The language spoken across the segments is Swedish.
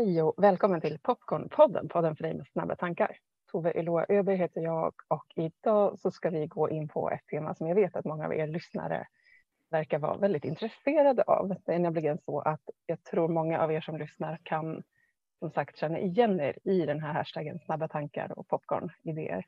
Hej och välkommen till Popcornpodden, podden för dig med snabba tankar. Tove Eloa Öberg heter jag och idag så ska vi gå in på ett tema som jag vet att många av er lyssnare verkar vara väldigt intresserade av. Det är nämligen så att jag tror många av er som lyssnar kan som sagt känna igen er i den här hashtaggen snabba tankar och popcornidéer.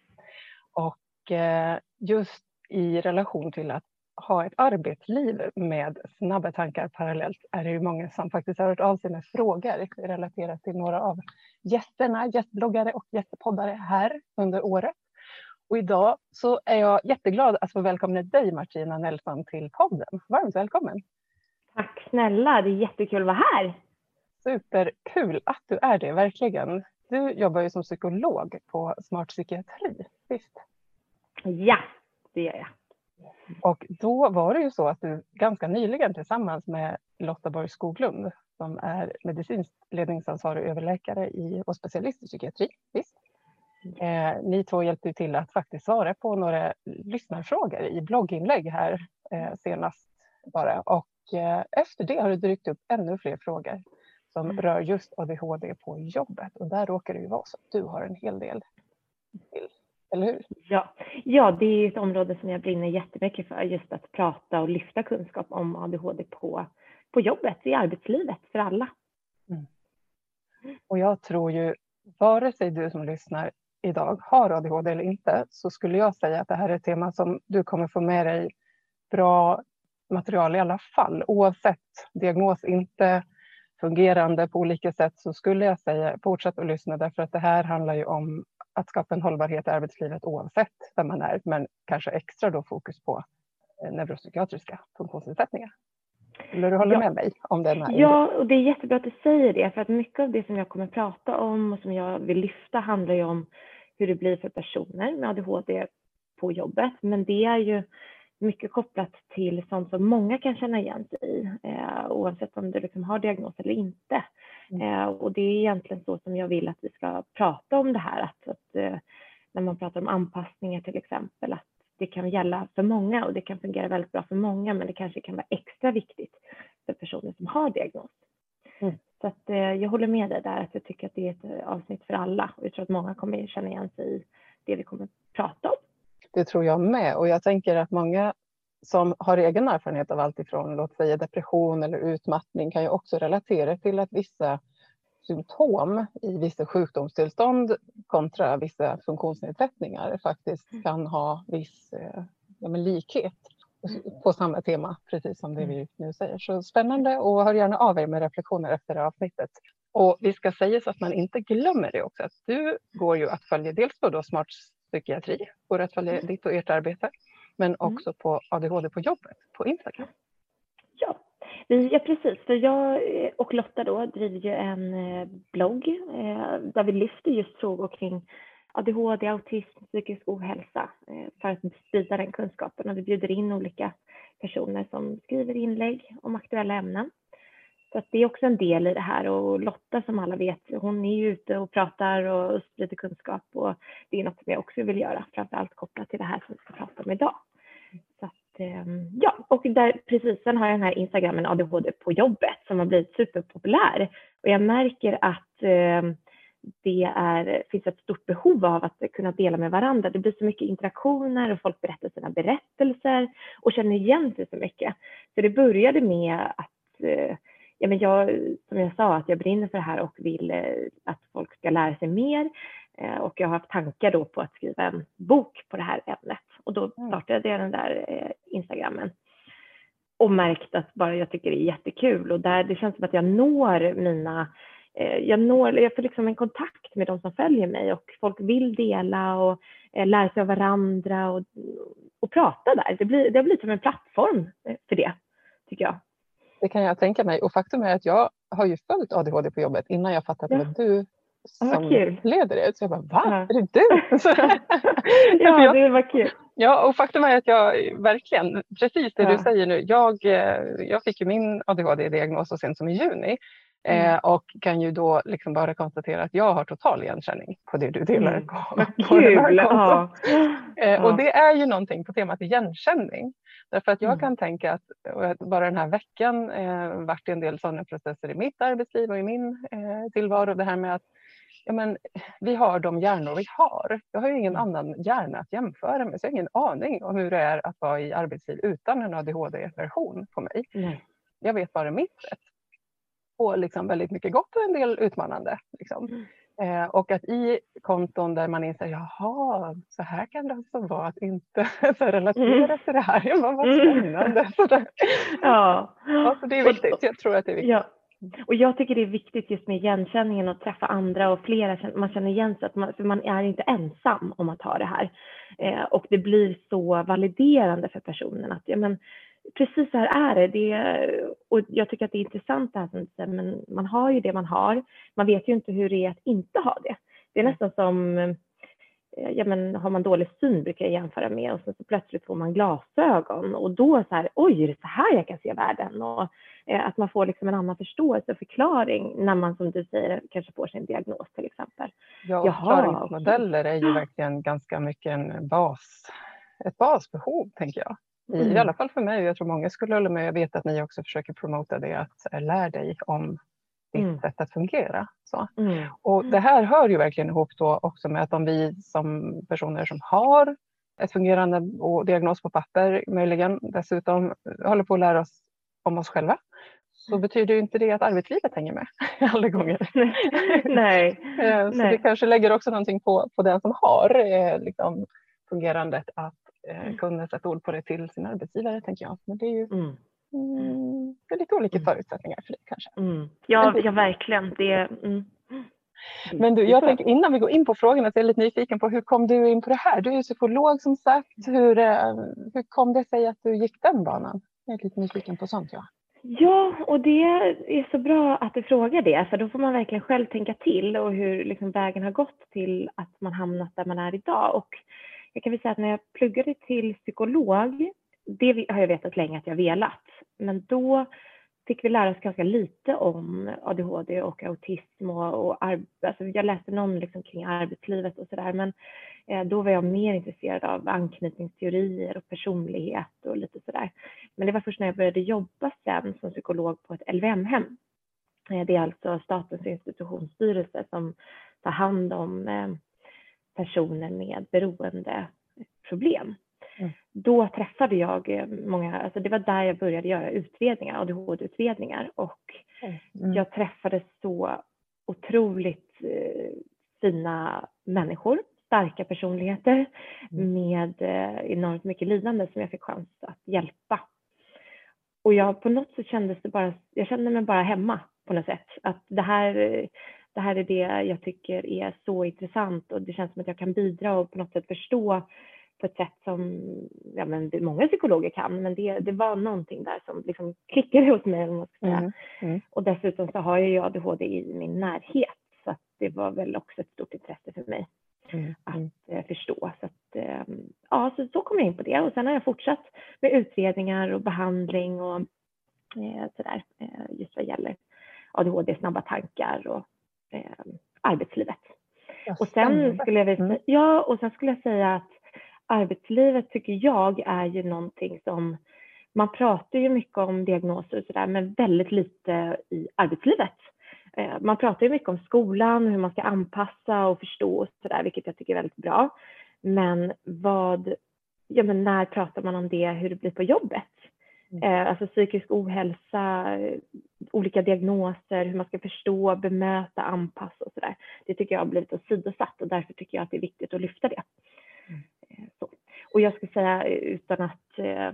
Och eh, just i relation till att ha ett arbetsliv med snabba tankar parallellt är det ju många som faktiskt har hört av sig med frågor relaterat till några av gästerna, gästbloggare och gästpoddare här under året. Och idag så är jag jätteglad att få välkomna dig Martina Nelson till podden. Varmt välkommen! Tack snälla, det är jättekul att vara här. Superkul att du är det, verkligen. Du jobbar ju som psykolog på Smart Psykiatri, visst? Ja, det gör jag. Och då var det ju så att du ganska nyligen tillsammans med Lotta Borg Skoglund som är medicinskt ledningsansvarig överläkare i, och specialist i psykiatri, visst? Eh, ni två hjälpte till att faktiskt svara på några lyssnarfrågor i blogginlägg här eh, senast bara. Och eh, efter det har det dykt upp ännu fler frågor som mm. rör just ADHD på jobbet. Och där råkar det ju vara så att du har en hel del till eller hur? Ja. ja, det är ett område som jag brinner jättemycket för, just att prata och lyfta kunskap om ADHD på, på jobbet, i arbetslivet, för alla. Mm. Och jag tror ju, vare sig du som lyssnar idag har ADHD eller inte, så skulle jag säga att det här är ett tema som du kommer få med dig bra material i alla fall. Oavsett diagnos, inte fungerande på olika sätt, så skulle jag säga fortsätt att lyssna därför att det här handlar ju om att skapa en hållbarhet i arbetslivet oavsett vem man är, men kanske extra då fokus på eh, neuropsykiatriska funktionsnedsättningar. Eller du håller ja. med mig om den här? Ja, och det är jättebra att du säger det, för att mycket av det som jag kommer prata om och som jag vill lyfta handlar ju om hur det blir för personer med ADHD på jobbet, men det är ju mycket kopplat till sånt som många kan känna igen sig i, eh, oavsett om du liksom har diagnos eller inte. Mm. Eh, och det är egentligen så som jag vill att vi ska prata om det här, att, att eh, när man pratar om anpassningar till exempel, att det kan gälla för många och det kan fungera väldigt bra för många, men det kanske kan vara extra viktigt för personer som har diagnos. Mm. Så att, eh, jag håller med dig där, att jag tycker att det är ett eh, avsnitt för alla och jag tror att många kommer känna igen sig i det vi kommer prata om. Det tror jag med och jag tänker att många som har egen erfarenhet av allt ifrån låt säga depression eller utmattning kan ju också relatera till att vissa symptom i vissa sjukdomstillstånd kontra vissa funktionsnedsättningar faktiskt mm. kan ha viss eh, ja, likhet på samma tema, precis som det vi mm. nu säger. Så spännande och hör gärna av er med reflektioner efter det avsnittet. Och vi ska säga så att man inte glömmer det också, att du går ju att följa dels på då Smart psykiatri, går att följa mm. ditt och ert arbete, men också på ADHD på jobbet på Instagram. Ja, Ja, precis. För jag och Lotta då driver ju en eh, blogg eh, där vi lyfter just frågor kring ADHD, autism, psykisk ohälsa eh, för att sprida den kunskapen. Och vi bjuder in olika personer som skriver inlägg om aktuella ämnen. Så att det är också en del i det här och Lotta som alla vet, hon är ju ute och pratar och sprider kunskap och det är något som jag också vill göra, framför allt kopplat till det här som vi ska prata om idag. Så att, ehm, ja, och där, precis, sen har jag den här Instagramen ADHD på jobbet som har blivit superpopulär. Och jag märker att eh, det är, finns ett stort behov av att kunna dela med varandra. Det blir så mycket interaktioner och folk berättar sina berättelser och känner igen sig så mycket. Så det började med att eh, ja, men jag, som jag sa, att jag brinner för det här och vill eh, att folk ska lära sig mer. Eh, och jag har haft tankar då på att skriva en bok på det här ämnet. Och då mm. startade jag den där eh, Instagrammen och märkt att bara jag tycker det är jättekul och där det känns som att jag når mina jag, når, jag får liksom en kontakt med de som följer mig och folk vill dela och lära sig av varandra och, och prata där. Det, blir, det har blivit som en plattform för det, tycker jag. Det kan jag tänka mig och faktum är att jag har ju följt ADHD på jobbet innan jag fattat ja. att du som leder det. Så jag bara, va? Ja. Är det du? ja, det var kul. Ja, och faktum är att jag verkligen, precis det ja. du säger nu, jag, eh, jag fick ju min ADHD-diagnos så sent som i juni. Mm. Eh, och kan ju då liksom bara konstatera att jag har total igenkänning på det du delar mm. på, på det här ja. eh, Och det är ju någonting på temat igenkänning. Därför att jag mm. kan tänka att bara den här veckan eh, varit en del sådana processer i mitt arbetsliv och i min eh, tillvaro. Det här med att ja, men, vi har de hjärnor vi har. Jag har ju ingen mm. annan hjärna att jämföra med så jag har ingen aning om hur det är att vara i arbetsliv utan en ADHD-version på mig. Mm. Jag vet bara mitt sätt. Och liksom väldigt mycket gott och en del utmanande. Liksom. Mm. Eh, och att i konton där man inser, jaha, så här kan det alltså vara att inte så relatera mm. till det här. Ja, vad mm. spännande. Mm. Ja. Alltså, det är viktigt, jag tror att det är viktigt. Ja. Och jag tycker det är viktigt just med igenkänningen och träffa andra och flera, man känner igen sig, att man, för man är inte ensam om att ha det här. Eh, och det blir så validerande för personen att ja, men, precis så här är det. det och jag tycker att det är intressant det här som men man har ju det man har. Man vet ju inte hur det är att inte ha det. Det är nästan som Eh, ja men har man dålig syn brukar jag jämföra med och så, så plötsligt får man glasögon och då så här, oj, är det så här jag kan se världen? Och eh, att man får liksom en annan förståelse och förklaring när man som du säger kanske får sin diagnos till exempel. Ja, förklaringsmodeller är ju verkligen ganska mycket en bas, ett basbehov tänker jag. I, mm. I alla fall för mig jag tror många skulle hålla med. Jag vet att ni också försöker promota det att eh, lära dig om ditt mm. sätt att fungera. Så. Mm. Och det här hör ju verkligen ihop då också med att om vi som personer som har ett fungerande och diagnos på papper, möjligen dessutom håller på att lära oss om oss själva, så mm. betyder ju inte det att arbetslivet hänger med alla gånger. Nej. Eh, så Nej. det kanske lägger också någonting på, på den som har eh, liksom, fungerandet att eh, mm. kunna sätta ord på det till sin arbetsgivare, tänker jag. Men det är ju mm. Mm, det är lite olika mm. förutsättningar för det kanske. Mm. Ja, ja, verkligen. Det. Men du, jag tänker innan vi går in på frågorna så är jag lite nyfiken på hur kom du in på det här? Du är ju psykolog som sagt. Hur, eh, hur kom det sig att du gick den banan? Jag är lite nyfiken på sånt. Ja. Ja, och det är så bra att du frågar det, för då får man verkligen själv tänka till och hur liksom vägen har gått till att man hamnat där man är idag. Och jag kan väl säga att när jag pluggade till psykolog det har jag vetat länge att jag velat. Men då fick vi lära oss ganska lite om ADHD och autism och, och alltså jag läste någon liksom kring arbetslivet och sådär men eh, då var jag mer intresserad av anknytningsteorier och personlighet och lite sådär. Men det var först när jag började jobba sen som psykolog på ett LVM-hem. Eh, det är alltså Statens institutionsstyrelse som tar hand om eh, personer med beroendeproblem. Mm. Då träffade jag eh, många, alltså det var där jag började göra utredningar, ADHD-utredningar och mm. jag träffade så otroligt eh, fina människor, starka personligheter mm. med eh, enormt mycket lidande som jag fick chans att hjälpa. Och jag på något sätt kändes det bara, jag kände mig bara hemma på något sätt. Att det här, det här är det jag tycker är så intressant och det känns som att jag kan bidra och på något sätt förstå på ett sätt som ja, men många psykologer kan, men det, det var någonting där som liksom klickade hos mig. Om man ska säga. Mm. Mm. Och dessutom så har jag ju ADHD i min närhet, så att det var väl också ett stort intresse för mig mm. att mm. eh, förstå. Så, att, eh, ja, så, så kom jag in på det och sen har jag fortsatt med utredningar och behandling och eh, sådär, eh, just vad gäller ADHD, snabba tankar och eh, arbetslivet. och sen skulle jag mm. ja, och sen skulle jag säga att arbetslivet tycker jag är ju någonting som man pratar ju mycket om diagnoser och sådär men väldigt lite i arbetslivet. Eh, man pratar ju mycket om skolan, hur man ska anpassa och förstå och sådär vilket jag tycker är väldigt bra. Men vad, ja men när pratar man om det, hur det blir på jobbet? Mm. Eh, alltså psykisk ohälsa, olika diagnoser, hur man ska förstå, bemöta, anpassa och sådär. Det tycker jag har blivit åsidosatt och därför tycker jag att det är viktigt att lyfta det. Eh, så. Och jag ska säga utan att eh,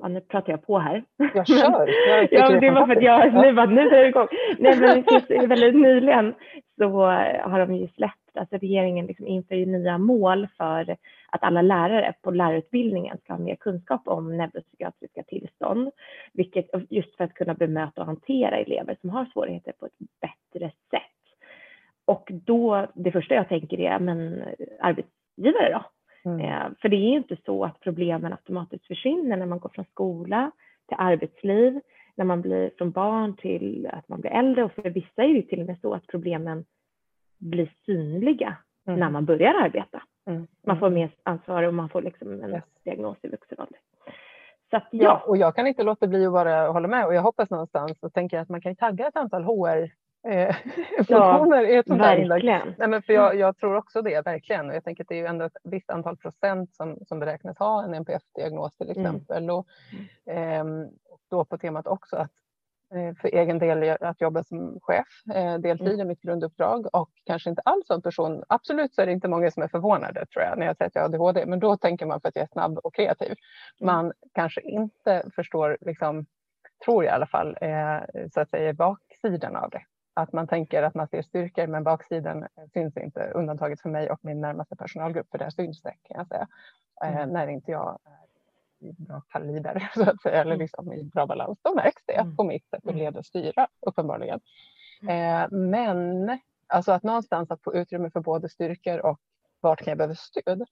Ja, nu pratar jag på här. Jag kör. Jag ja, det var för att jag nu, bara, nu är det igång. Nej, men väldigt nyligen så har de ju släppt, alltså regeringen liksom inför nya mål för att alla lärare på lärarutbildningen ska ha mer kunskap om neuropsykiatriska tillstånd, vilket just för att kunna bemöta och hantera elever som har svårigheter på ett bättre sätt. Och då, det första jag tänker är, men arbetsgivare då? Mm. Eh, för det är inte så att problemen automatiskt försvinner när man går från skola till arbetsliv. när man blir från barn till att man blir äldre och för vissa är det till och med så att problemen blir synliga mm. när man börjar arbeta. Mm. Man får mm. mer ansvar och man får liksom en yes. diagnos i vuxen ålder. Ja. ja. och jag kan inte låta bli att bara hålla med och jag hoppas någonstans och tänker att man kan tagga ett antal HR eh, funktioner ja, i ett sånt här inlägg. Nej, men för jag, jag, tror också det, verkligen. Och jag tänker att det är ju ändå ett visst antal procent som, som beräknas ha en NPF-diagnos till mm. exempel. Mm. Och, eh, då på temat också att för egen del att jobba som chef eh, deltid mm. är mitt grunduppdrag och kanske inte alls som person. Absolut så är det inte många som är förvånade tror jag när jag säger att jag har ADHD, men då tänker man för att jag är snabb och kreativ. Mm. Man kanske inte förstår, liksom, tror jag i alla fall, eh, så att säga baksidan av det. Att man tänker att man ser styrkor men baksidan syns inte, undantaget för mig och min närmaste personalgrupp, för där syns det kan jag säga. Mm. När inte jag i bra kaliber så att säga, eller mm. liksom i bra balans. Då märks det mm. på mitt sätt att mm. leda och styra uppenbarligen. Eh, men alltså att någonstans att få utrymme för både styrkor och vart kan jag behöva stöd?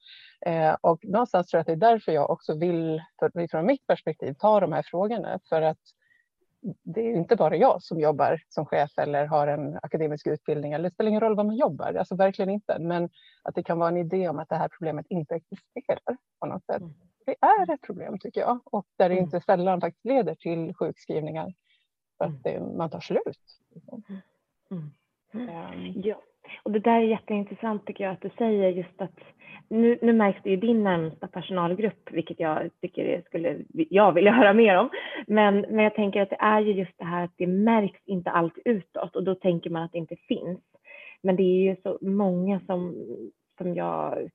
Eh, och någonstans tror jag att det är därför jag också vill, för, från mitt perspektiv, ta de här frågorna. För att det är inte bara jag som jobbar som chef eller har en akademisk utbildning. Eller det spelar ingen roll vad man jobbar, alltså verkligen inte. Men att det kan vara en idé om att det här problemet inte existerar på något sätt det är ett problem tycker jag och där det mm. inte sällan faktiskt leder till sjukskrivningar för att det, man tar slut. Mm. Um. Ja, och det där är jätteintressant tycker jag att du säger just att nu, nu märks det i din närmsta personalgrupp, vilket jag tycker skulle jag vilja höra mer om. Men, men jag tänker att det är ju just det här att det märks inte allt utåt och då tänker man att det inte finns. Men det är ju så många som, som jag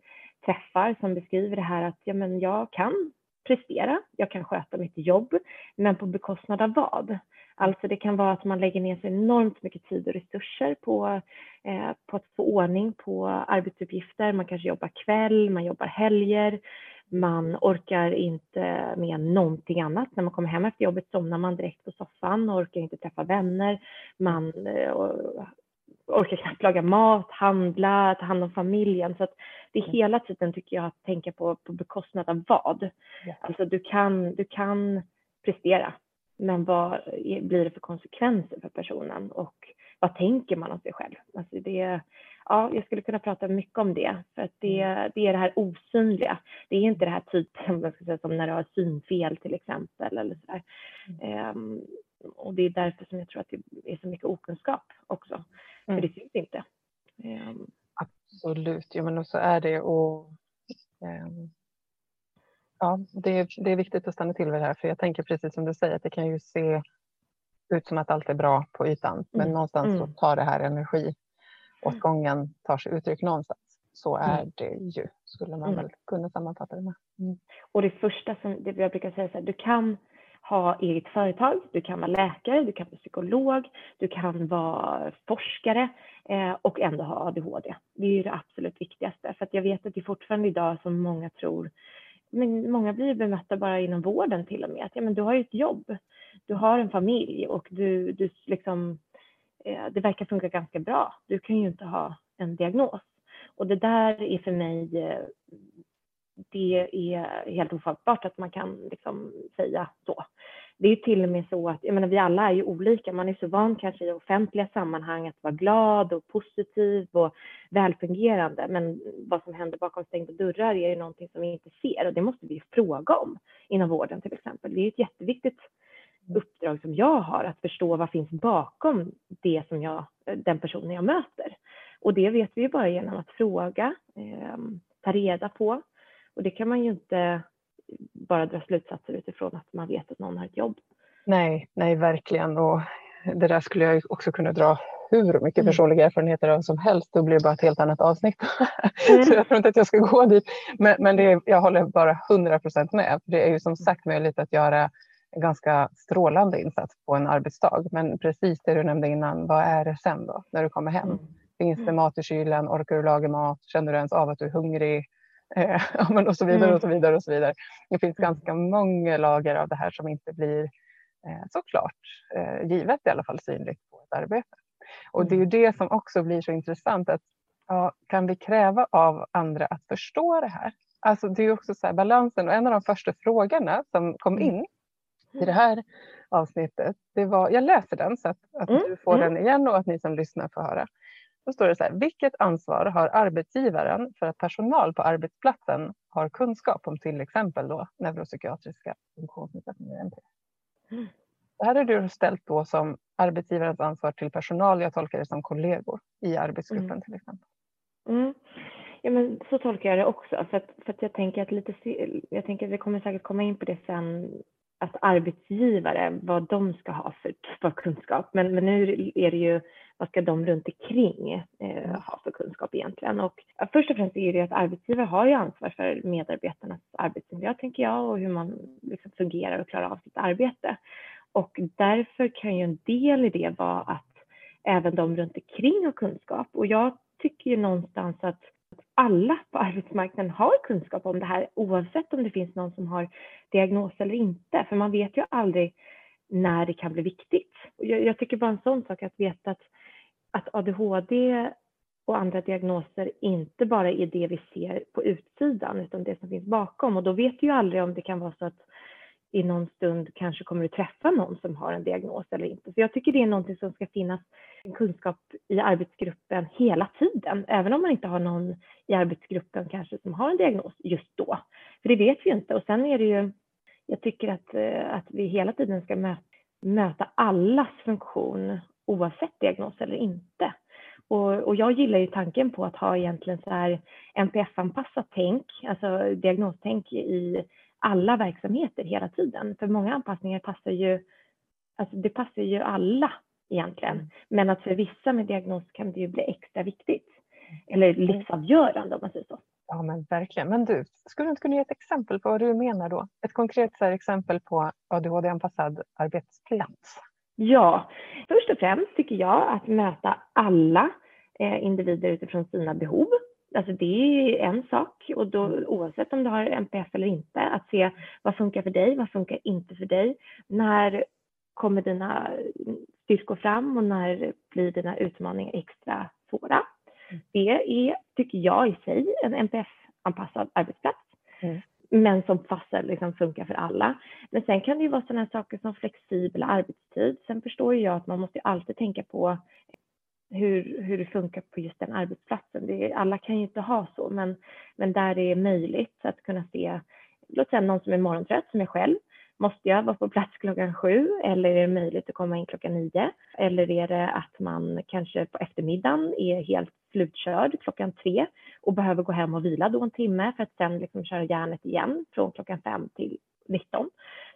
träffar som beskriver det här att ja, men jag kan prestera, jag kan sköta mitt jobb, men på bekostnad av vad? Alltså det kan vara att man lägger ner så enormt mycket tid och resurser på, eh, på att få ordning på arbetsuppgifter. Man kanske jobbar kväll, man jobbar helger, man orkar inte med någonting annat. När man kommer hem efter jobbet somnar man direkt på soffan och orkar inte träffa vänner. Man eh, orkar knappt laga mat, handla, ta hand om familjen. Så att det är mm. hela tiden tycker jag att tänka på, på bekostnad av vad. Ja. Alltså du kan, du kan prestera, men vad blir det för konsekvenser för personen och vad tänker man om sig själv? Alltså det, ja, jag skulle kunna prata mycket om det, för att det, mm. det är det här osynliga. Det är inte det här typen, jag ska säga, som när du har synfel till exempel. Eller så mm. um, och det är därför som jag tror att det är så mycket okunskap också, mm. för det syns inte. Um, Absolut, ja men så är det och um, ja, det är, det är viktigt att stanna till vid det här för jag tänker precis som du säger att det kan ju se ut som att allt är bra på ytan men mm. någonstans mm. så tar det här energi åt gången tar sig uttryck någonstans. Så mm. är det ju, skulle man mm. väl kunna sammanfatta det med. Mm. Och det första som det jag brukar säga så här, du kan ha eget företag, du kan vara läkare, du kan vara psykolog, du kan vara forskare eh, och ändå ha ADHD. Det är ju det absolut viktigaste för att jag vet att det är fortfarande idag som många tror men många blir bemötta bara inom vården till och med. Att, ja, men du har ju ett jobb, du har en familj och du, du liksom, eh, det verkar funka ganska bra. Du kan ju inte ha en diagnos. Och det där är för mig eh, det är helt ofattbart att man kan liksom säga så. Det är till och med så att, jag menar vi alla är ju olika, man är så van kanske i offentliga sammanhang att vara glad och positiv och välfungerande, men vad som händer bakom stängda dörrar är ju någonting som vi inte ser och det måste vi fråga om inom vården till exempel. Det är ett jätteviktigt uppdrag som jag har, att förstå vad finns bakom det som jag, den personen jag möter. Och det vet vi ju bara genom att fråga, eh, ta reda på och det kan man ju inte bara dra slutsatser utifrån att man vet att någon har ett jobb. Nej, nej verkligen. Och det där skulle jag också kunna dra hur mycket mm. personliga erfarenheter av som helst. Då blir det bara ett helt annat avsnitt. Mm. så jag tror inte att jag ska gå dit. Men, men det jag håller bara 100 procent med. Det är ju som sagt möjligt att göra en ganska strålande insats på en arbetsdag. Men precis det du nämnde innan, vad är det sen då när du kommer hem? Mm. Finns det mm. mat i kylen? Orkar du laga mat? Känner du ens av att du är hungrig? Eh, och så vidare och så vidare och så vidare. Det finns mm. ganska många lager av det här som inte blir eh, såklart eh, givet i alla fall synligt på ett arbete. Och det är ju mm. det som också blir så intressant att ja, kan vi kräva av andra att förstå det här? Alltså det är också så här balansen och en av de första frågorna som kom mm. in i det här avsnittet. Det var, jag läser den så att, att mm. du får mm. den igen och att ni som lyssnar får höra. Då står det så här, vilket ansvar har arbetsgivaren för att personal på arbetsplatsen har kunskap om till exempel då neuropsykiatriska funktionsnedsättningar? Mm. Det här är du ställt då som arbetsgivarens ansvar till personal. Jag tolkar det som kollegor i arbetsgruppen mm. till exempel. Mm. Ja, men så tolkar jag det också. För att, för att jag, tänker att lite, jag tänker att vi kommer säkert komma in på det sen, att arbetsgivare, vad de ska ha för, för kunskap. Men, men nu är det ju, vad ska de runt omkring eh, mm. ha för kunskap egentligen? Och först och främst är det att arbetsgivare har ju ansvar för medarbetarnas arbetsmiljö, tänker jag, och hur man liksom fungerar och klarar av sitt arbete. Och därför kan ju en del i det vara att även de runt omkring har kunskap. Och jag tycker ju någonstans att alla på arbetsmarknaden har kunskap om det här oavsett om det finns någon som har diagnos eller inte. För man vet ju aldrig när det kan bli viktigt. Jag, jag tycker bara en sån sak att veta att, att ADHD och andra diagnoser inte bara är det vi ser på utsidan utan det som finns bakom. Och då vet du ju aldrig om det kan vara så att i någon stund kanske kommer du träffa någon som har en diagnos eller inte. Så jag tycker det är någonting som ska finnas en kunskap i arbetsgruppen hela tiden, även om man inte har någon i arbetsgruppen kanske som har en diagnos just då. För det vet vi ju inte. Och sen är det ju, jag tycker att, eh, att vi hela tiden ska möta, möta allas funktion oavsett diagnos eller inte. Och, och, jag gillar ju tanken på att ha egentligen så här NPF-anpassat tänk, alltså diagnostänk i alla verksamheter hela tiden. För många anpassningar passar ju, alltså det passar ju alla egentligen. Men att för vissa med diagnos kan det ju bli extra viktigt. Eller mm. livsavgörande om man säger så. Ja men verkligen. Men du, skulle du inte kunna ge ett exempel på vad du menar då? Ett konkret exempel på ADHD-anpassad arbetsplats. Ja, först och främst tycker jag att möta alla eh, individer utifrån sina behov Alltså det är en sak och då, oavsett om du har NPF eller inte, att se vad funkar för dig, vad funkar inte för dig. När kommer dina styrkor fram och när blir dina utmaningar extra svåra? Mm. Det är, tycker jag i sig, en NPF-anpassad arbetsplats. Mm. Men som passar, liksom funkar för alla. Men sen kan det ju vara sådana saker som flexibel arbetstid. Sen förstår jag att man måste alltid tänka på hur, hur det funkar på just den arbetsplatsen. Det, alla kan ju inte ha så, men, men där det är möjligt att kunna se, låt säga någon som är morgontrött, som jag själv, Måste jag vara på plats klockan sju eller är det möjligt att komma in klockan nio? Eller är det att man kanske på eftermiddagen är helt slutkörd klockan tre och behöver gå hem och vila då en timme för att sen liksom köra järnet igen från klockan fem till 19.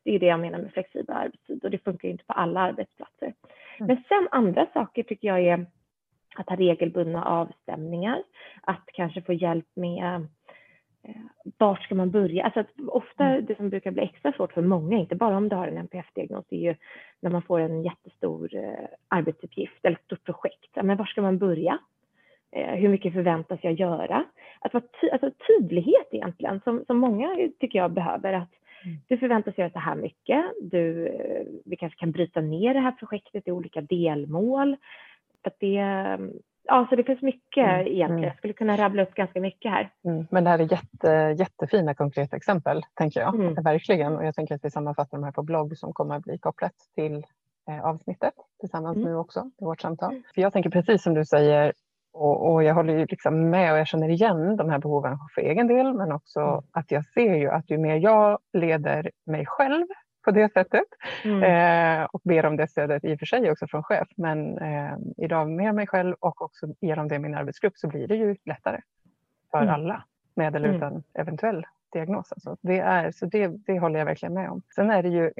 Det är det jag menar med flexibel arbetstid och det funkar inte på alla arbetsplatser. Mm. Men sen andra saker tycker jag är att ha regelbundna avstämningar, att kanske få hjälp med vart ska man börja? Alltså ofta mm. det som brukar bli extra svårt för många, inte bara om du har en NPF-diagnos, är ju när man får en jättestor eh, arbetsuppgift eller ett stort projekt. Men var ska man börja? Eh, hur mycket förväntas jag göra? Att vara ty alltså tydlighet egentligen, som, som många tycker jag behöver. Att mm. du förväntas göra så här mycket. Du, vi kanske kan bryta ner det här projektet i olika delmål att det, ja, så det finns mycket mm. egentligen. Mm. Jag skulle kunna rabbla upp ganska mycket här. Mm. Men det här är jätte, jättefina konkreta exempel, tänker jag. Mm. Verkligen. Och jag tänker att vi sammanfattar de här på blogg som kommer att bli kopplat till eh, avsnittet tillsammans mm. nu också i vårt samtal. Mm. För jag tänker precis som du säger och, och, jag håller ju liksom med och jag känner igen de här behoven för egen del men också att jag ser ju att ju mer jag leder mig själv på det sättet. Mm. Eh, och ber om det stödet i och för sig också från chef. Men eh, idag mer mig själv och också genom det min arbetsgrupp så blir det ju lättare för mm. alla med eller mm. utan eventuell diagnos. Alltså det, är, så det, det håller jag verkligen med om. Sen är det ju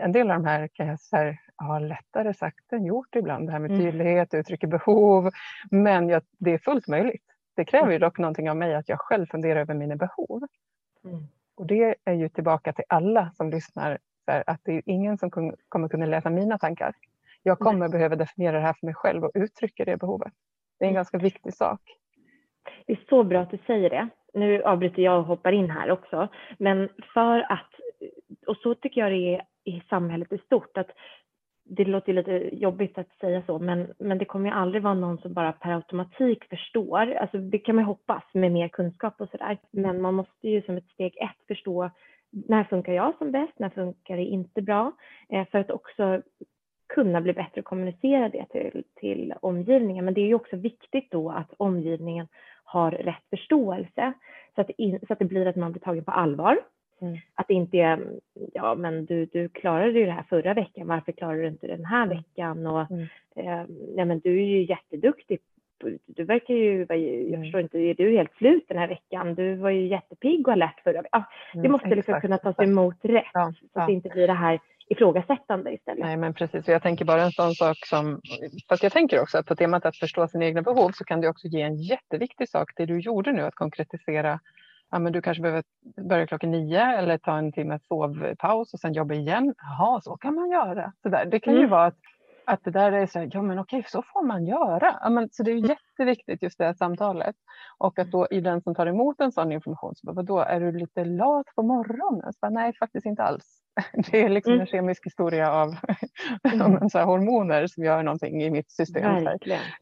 en del av de här kan jag säga har lättare sagt än gjort ibland. Det här med mm. tydlighet, uttrycker behov. Men jag, det är fullt möjligt. Det kräver ju dock någonting av mig att jag själv funderar över mina behov. Mm. Och det är ju tillbaka till alla som lyssnar här, att det är ingen som kommer kunna läsa mina tankar. Jag kommer Nej. behöva definiera det här för mig själv och uttrycka det behovet. Det är en mm. ganska viktig sak. Det är så bra att du säger det. Nu avbryter jag och hoppar in här också. Men för att, och så tycker jag det är i samhället i stort, att det låter lite jobbigt att säga så, men, men det kommer ju aldrig vara någon som bara per automatik förstår. Alltså det kan man hoppas med mer kunskap och sådär. Men man måste ju som ett steg ett förstå när funkar jag som bäst, när funkar det inte bra? Eh, för att också kunna bli bättre och kommunicera det till, till omgivningen. Men det är ju också viktigt då att omgivningen har rätt förståelse så att, in, så att det blir att man blir tagen på allvar. Mm. Att det inte är, ja men du, du klarade ju det här förra veckan, varför klarar du inte den här mm. veckan? Och, mm. eh, ja, men du är ju jätteduktig du verkar ju, jag mm. förstår inte, är du helt slut den här veckan? Du var ju jättepigg och alert förra veckan. Ah, det mm, måste liksom kunna tas emot rätt ja, så ja. att det inte blir det här ifrågasättande istället. Nej men precis, jag tänker bara en sån sak som, fast jag tänker också att på temat att förstå sina egna behov så kan det också ge en jätteviktig sak, det du gjorde nu att konkretisera Ja, men du kanske behöver börja klockan nio eller ta en timmes sovpaus och sen jobba igen. Jaha, så kan man göra. Så där. Det kan mm. ju vara att att det där är så här, ja men okej, så får man göra. Ja, men, så det är jätteviktigt just det här samtalet. Och att då i den som tar emot en sån information, så bara, då är du lite lat på morgonen? Så bara, Nej, faktiskt inte alls. Det är liksom mm. en kemisk historia av mm. så hormoner som gör någonting i mitt system.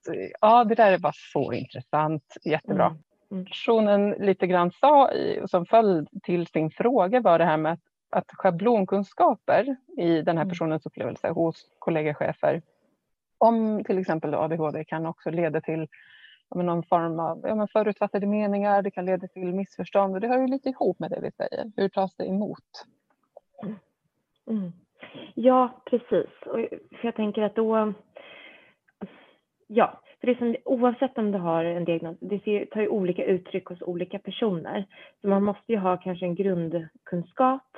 Så, ja, det där är bara så intressant, jättebra. Mm. mm. Personen lite grann sa, i, som föll till sin fråga var det här med att att schablonkunskaper i den här mm. personens upplevelse hos kollegachefer om till exempel ADHD kan också leda till ja, någon form av ja, förutfattade meningar, det kan leda till missförstånd och det hör ju lite ihop med det vi säger. Hur tas det emot? Mm. Mm. Ja, precis. för jag tänker att då... Ja, för det som, oavsett om du har en diagnos, det ser, tar ju olika uttryck hos olika personer. Så man måste ju ha kanske en grundkunskap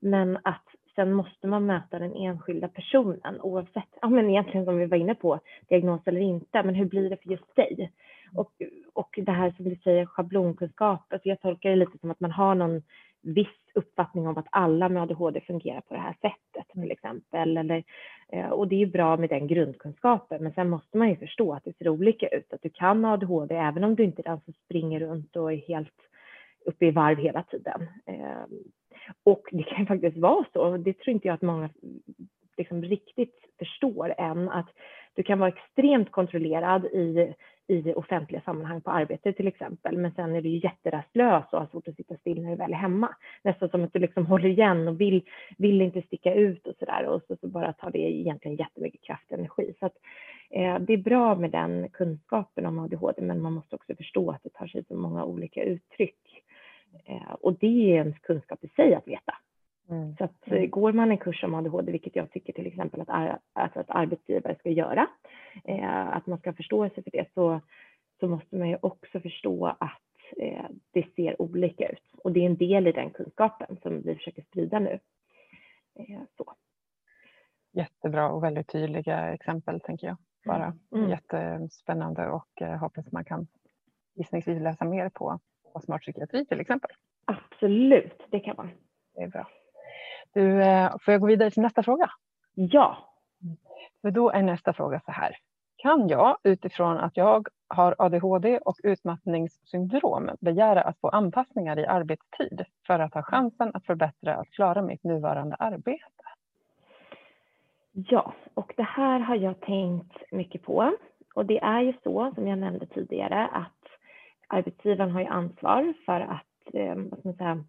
men att sen måste man möta den enskilda personen oavsett, ja men egentligen som vi var inne på, diagnos eller inte, men hur blir det för just dig? Och, och det här som du säger, schablonkunskap, alltså jag tolkar det lite som att man har någon viss uppfattning om att alla med ADHD fungerar på det här sättet till exempel. Eller, eh, och det är bra med den grundkunskapen, men sen måste man ju förstå att det ser olika ut, att du kan ADHD även om du inte är den som springer runt och är helt uppe i varv hela tiden. Ehm, och det kan faktiskt vara så, det tror inte jag att många liksom riktigt förstår än, att du kan vara extremt kontrollerad i, i offentliga sammanhang på arbetet till exempel, men sen är du jätterastlös och har svårt att sitta still när du väl är hemma. Nästan som att du liksom håller igen och vill, vill inte sticka ut och sådär och så, så bara tar det egentligen jättemycket kraft och energi. Så att, eh, det är bra med den kunskapen om ADHD, men man måste också förstå att det tar sig så många olika uttryck. Eh, och det är ens kunskap i sig att veta. Mm. Så att mm. går man en kurs om ADHD, vilket jag tycker till exempel att, alltså att arbetsgivare ska göra, eh, att man ska förstå sig för det, så, så måste man ju också förstå att eh, det ser olika ut. Och det är en del i den kunskapen som vi försöker sprida nu. Eh, så. Jättebra och väldigt tydliga exempel tänker jag. Bara mm. jättespännande och eh, hoppas man kan gissningsvis läsa mer på och smart psykiatri till exempel? Absolut, det kan man. Det är bra. Du, eh, får jag gå vidare till nästa fråga? Ja. För då är nästa fråga så här. Kan jag utifrån att jag har ADHD och utmattningssyndrom begära att få anpassningar i arbetstid för att ha chansen att förbättra att klara mitt nuvarande arbete? Ja, och det här har jag tänkt mycket på. Och det är ju så, som jag nämnde tidigare, att arbetsgivaren har ju ansvar för att, eh, vad man säga,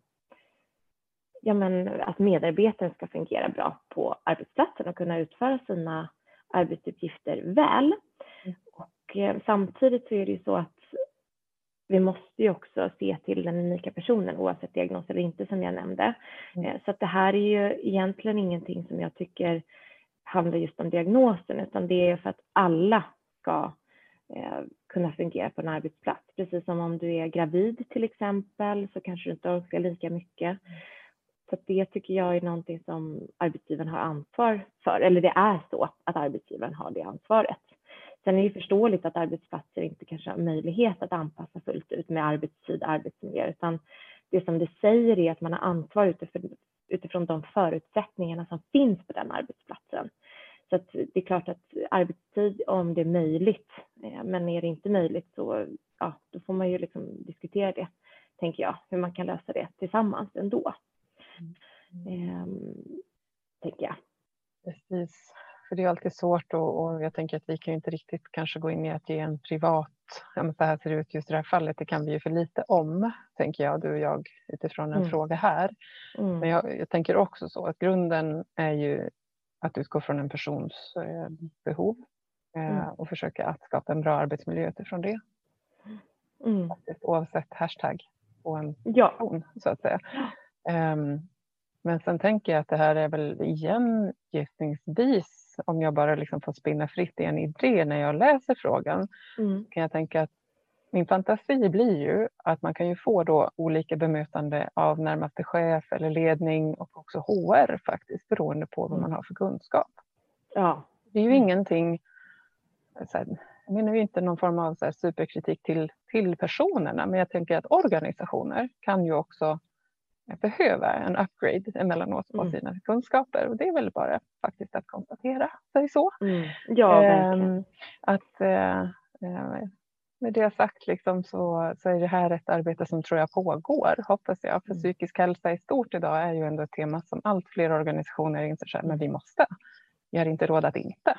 ja, men att medarbetaren ska fungera bra på arbetsplatsen och kunna utföra sina arbetsuppgifter väl. Mm. Och eh, samtidigt så är det ju så att vi måste ju också se till den unika personen oavsett diagnos eller inte som jag nämnde. Mm. Eh, så att det här är ju egentligen ingenting som jag tycker handlar just om diagnosen utan det är för att alla ska Eh, kunna fungera på en arbetsplats. Precis som om du är gravid till exempel så kanske du inte orkar lika mycket. Så det tycker jag är någonting som arbetsgivaren har ansvar för, eller det är så att arbetsgivaren har det ansvaret. Sen är det förståeligt att arbetsplatser inte kanske har möjlighet att anpassa fullt ut med arbetstid och arbetsmiljö, utan det som det säger är att man har ansvar utifrån, utifrån de förutsättningarna som finns på den arbetsplatsen. Så det är klart att arbetstid om det är möjligt, men är det inte möjligt så ja, då får man ju liksom diskutera det, tänker jag, hur man kan lösa det tillsammans ändå. Mm. Ehm, tänker jag. Precis, för det är alltid svårt och, och jag tänker att vi kan inte riktigt kanske gå in i att ge en privat ja, så här ser det ut just i det här fallet, det kan vi ju för lite om, tänker jag, du och jag, utifrån en mm. fråga här. Mm. Men jag, jag, tänker också så att grunden är ju att utgå från en persons eh, behov eh, mm. och försöka att skapa en bra arbetsmiljö utifrån det. Mm. Faktiskt, oavsett hashtag på en ja. person, så att säga. Um, men sen tänker jag att det här är väl igen gissningsvis, om jag bara liksom får spinna fritt i en idé när jag läser frågan, mm. kan jag tänka att min fantasi blir ju att man kan ju få då olika bemötande av närmaste chef eller ledning och också HR faktiskt beroende på vad mm. man har för kunskap. Ja. Det är ju mm. ingenting, så här, jag menar ju inte någon form av så superkritik till, till personerna men jag tänker att organisationer kan ju också behöva en upgrade emellanåt på mm. sina kunskaper och det är väl bara faktiskt att konstatera sig så. Mm. Ja, verkligen. Ähm, att äh, med det sagt liksom så, så är det här ett arbete som tror jag pågår, hoppas jag. För mm. psykisk hälsa i stort idag är ju ändå ett tema som allt fler organisationer inser men vi måste. Vi har inte råd att inte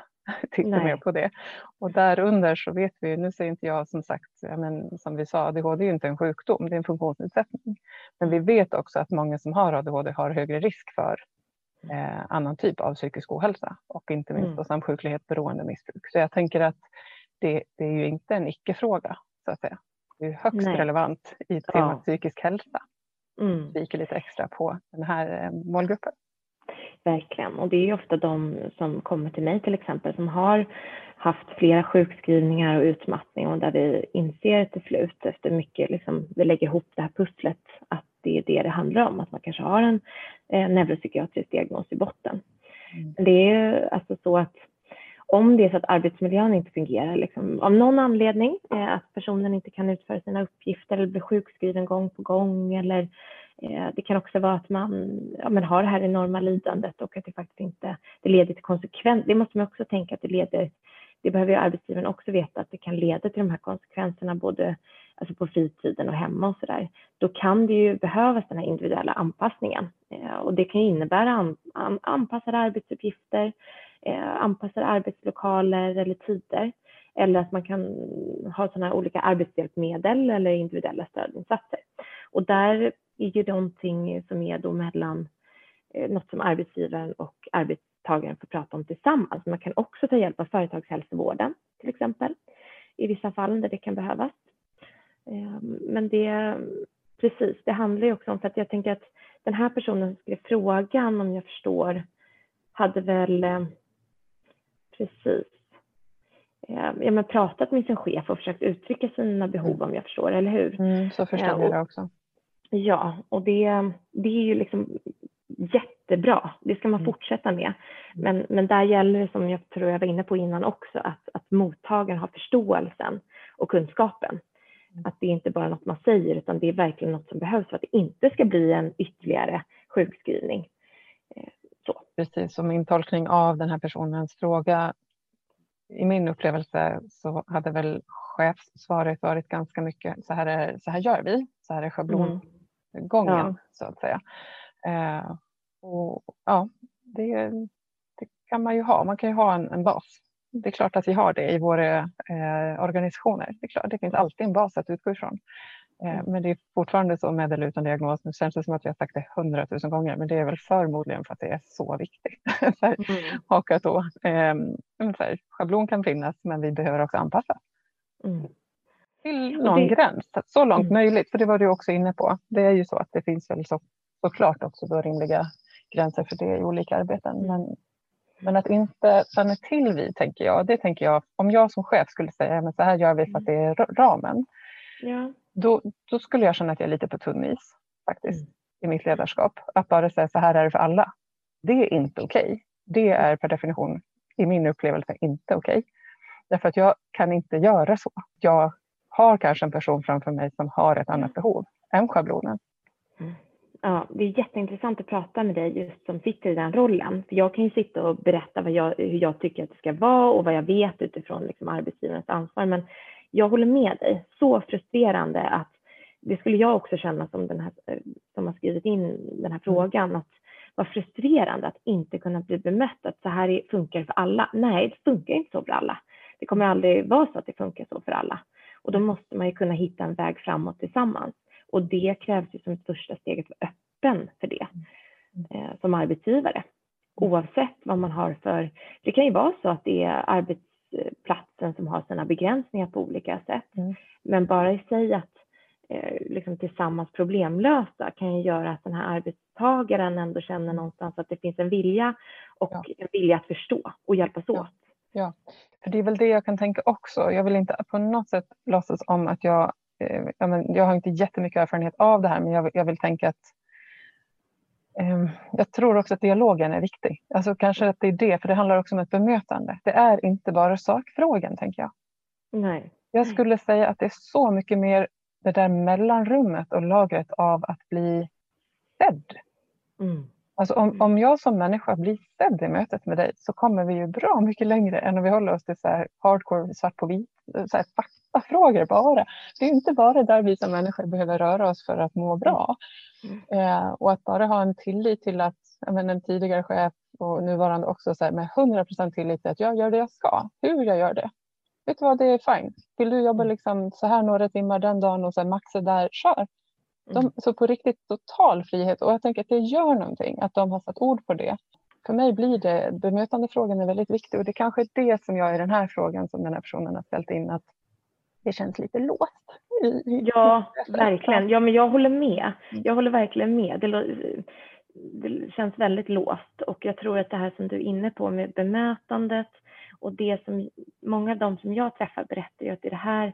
titta Nej. mer på det. Och därunder så vet vi, nu säger inte jag som sagt, men, som vi sa, ADHD är ju inte en sjukdom, det är en funktionsnedsättning. Men vi vet också att många som har ADHD har högre risk för eh, annan typ av psykisk ohälsa och inte minst mm. samsjuklighet, beroendemissbruk. Så jag tänker att det, det, är ju inte en icke-fråga så att säga. Det är högst Nej. relevant i temat ja. psykisk hälsa. Mm. Viker lite extra på den här eh, målgruppen. Verkligen, och det är ju ofta de som kommer till mig till exempel som har haft flera sjukskrivningar och utmattning och där vi inser till slut efter mycket, liksom, vi lägger ihop det här pusslet att det är det det handlar om, att man kanske har en eh, neuropsykiatrisk diagnos i botten. Mm. Det är alltså så att om det är så att arbetsmiljön inte fungerar liksom, av någon anledning, eh, att personen inte kan utföra sina uppgifter eller blir sjukskriven gång på gång eller Eh, det kan också vara att man ja, man har det här enorma lidandet och att det faktiskt inte det leder till konsekvenser. Det måste man också tänka att det leder, det behöver ju arbetsgivaren också veta att det kan leda till de här konsekvenserna både alltså på fritiden och hemma och så där. Då kan det ju behövas den här individuella anpassningen eh, och det kan innebära an, an, anpassade arbetsuppgifter eh, anpassade arbetslokaler eller tider. Eller att man kan ha sådana olika arbetshjälpmedel eller individuella stödinsatser. Och där är ju någonting som är då mellan eh, något som arbetsgivaren och arbetstagaren får prata om tillsammans. Man kan också ta hjälp av företagshälsovården till exempel i vissa fall där det kan behövas. Eh, men det, precis, det handlar ju också om, för att jag tänker att den här personen som skrev frågan, om jag förstår, hade väl eh, Precis. Eh, ja, men pratat med sin chef och försökt uttrycka sina behov om jag förstår, eller hur? Mm, så förstår jag det också. Ja, och det, det är ju liksom jättebra. Det ska man mm. fortsätta med. Men, men där gäller det, som jag tror jag var inne på innan också, att, att mottagaren har förståelsen och kunskapen. Mm. Att det är inte bara något man säger, utan det är verkligen något som behövs för att det inte ska bli en ytterligare sjukskrivning. Så. Precis, och min tolkning av den här personens fråga i min upplevelse så hade väl chefssvaret varit ganska mycket så här, är, så här gör vi, så här är schablongången mm. Ja. så att säga. Eh, och ja, det, det, kan man ju ha, man kan ju ha en, en, bas. Det är klart att vi har det i våra eh, organisationer. Det, är klart, det finns alltid en bas att utgå ifrån. Eh, mm. Men det är fortfarande så med eller utan diagnos. Nu känns det som att vi har sagt det hundratusen gånger, men det är väl förmodligen för att det är så viktigt. så här, mm. Då, eh, så här, schablon kan finnas, men vi behöver också anpassa. Mm. Till någon det... gräns, så långt mm. möjligt. För det var du också inne på. Det är ju så att det finns väl så, såklart också då rimliga gränser för det i olika arbeten. Mm. Men, men att inte stanna till vid, tänker jag, det tänker jag, om jag som chef skulle säga, men så här gör vi för att det är ramen. Ja då, då skulle jag känna att jag är lite på tunn is faktiskt mm. i mitt ledarskap. Att bara säga så här är det för alla. Det är inte okej. Okay. Det är per definition i min upplevelse inte okej. Okay. Därför att jag kan inte göra så. Jag har kanske en person framför mig som har ett annat behov än schablonen. Mm. Ja, det är jätteintressant att prata med dig just som sitter i den rollen. För jag kan ju sitta och berätta vad jag, hur jag tycker att det ska vara och vad jag vet utifrån liksom arbetsgivarens ansvar. Men jag håller med dig. Så frustrerande att det skulle jag också känna som den här eh, som har skrivit in den här mm. frågan. Att vad frustrerande att inte kunna bli bemött. Att så här funkar för alla. Nej, det funkar inte så för alla. Det kommer aldrig vara så att det funkar så för alla. Och då måste man ju kunna hitta en väg framåt tillsammans. Och det krävs ju som ett första steg att vara öppen för det eh, som arbetsgivare. Oavsett vad man har för, det kan ju vara så att det är arbetsplatsen som har sina begränsningar på olika sätt. Mm. Men bara i sig att eh, liksom tillsammans problemlösa kan ju göra att den här arbetstagaren ändå känner någonstans att det finns en vilja och ja. en vilja att förstå och hjälpas ja. åt. Ja, för det är väl det jag kan tänka också. Jag vill inte på något sätt låtsas om att jag, eh, jag, men, jag har inte jättemycket erfarenhet av det här, men jag, jag vill tänka att eh, jag tror också att dialogen är viktig. Alltså kanske att det är det, för det handlar också om ett bemötande. Det är inte bara sakfrågan, tänker jag. Nej. Jag skulle säga att det är så mycket mer det där mellanrummet och lagret av att bli sedd. Mm. Alltså om, om jag som människa blir sedd i mötet med dig så kommer vi ju bra mycket längre än om vi håller oss till så här hardcore svart på vit, så här faktafrågor bara. Det är inte bara där vi som människor behöver röra oss för att må bra. Mm. Eh, och att bara ha en tillit till att men, en tidigare chef och nuvarande också så här, med 100 procent tillit till att jag gör det jag ska, hur jag gör det. Vet du vad, det är fine. Vill du jobba mm. liksom så här några timmar den dagen och sen maxa där, kör. De, mm. så på riktigt total frihet och jag tänker att det gör någonting att de har satt ord på det. För mig blir det, bemötandefrågan är väldigt viktig och det kanske är det som jag i den här frågan som den här personen har ställt in att det känns lite låst. Ja, verkligen. Ja, men jag håller med. Mm. Jag håller verkligen med. Det, det känns väldigt låst och jag tror att det här som du är inne på med bemötandet och det som många av de som jag träffar berättar ju att det är det här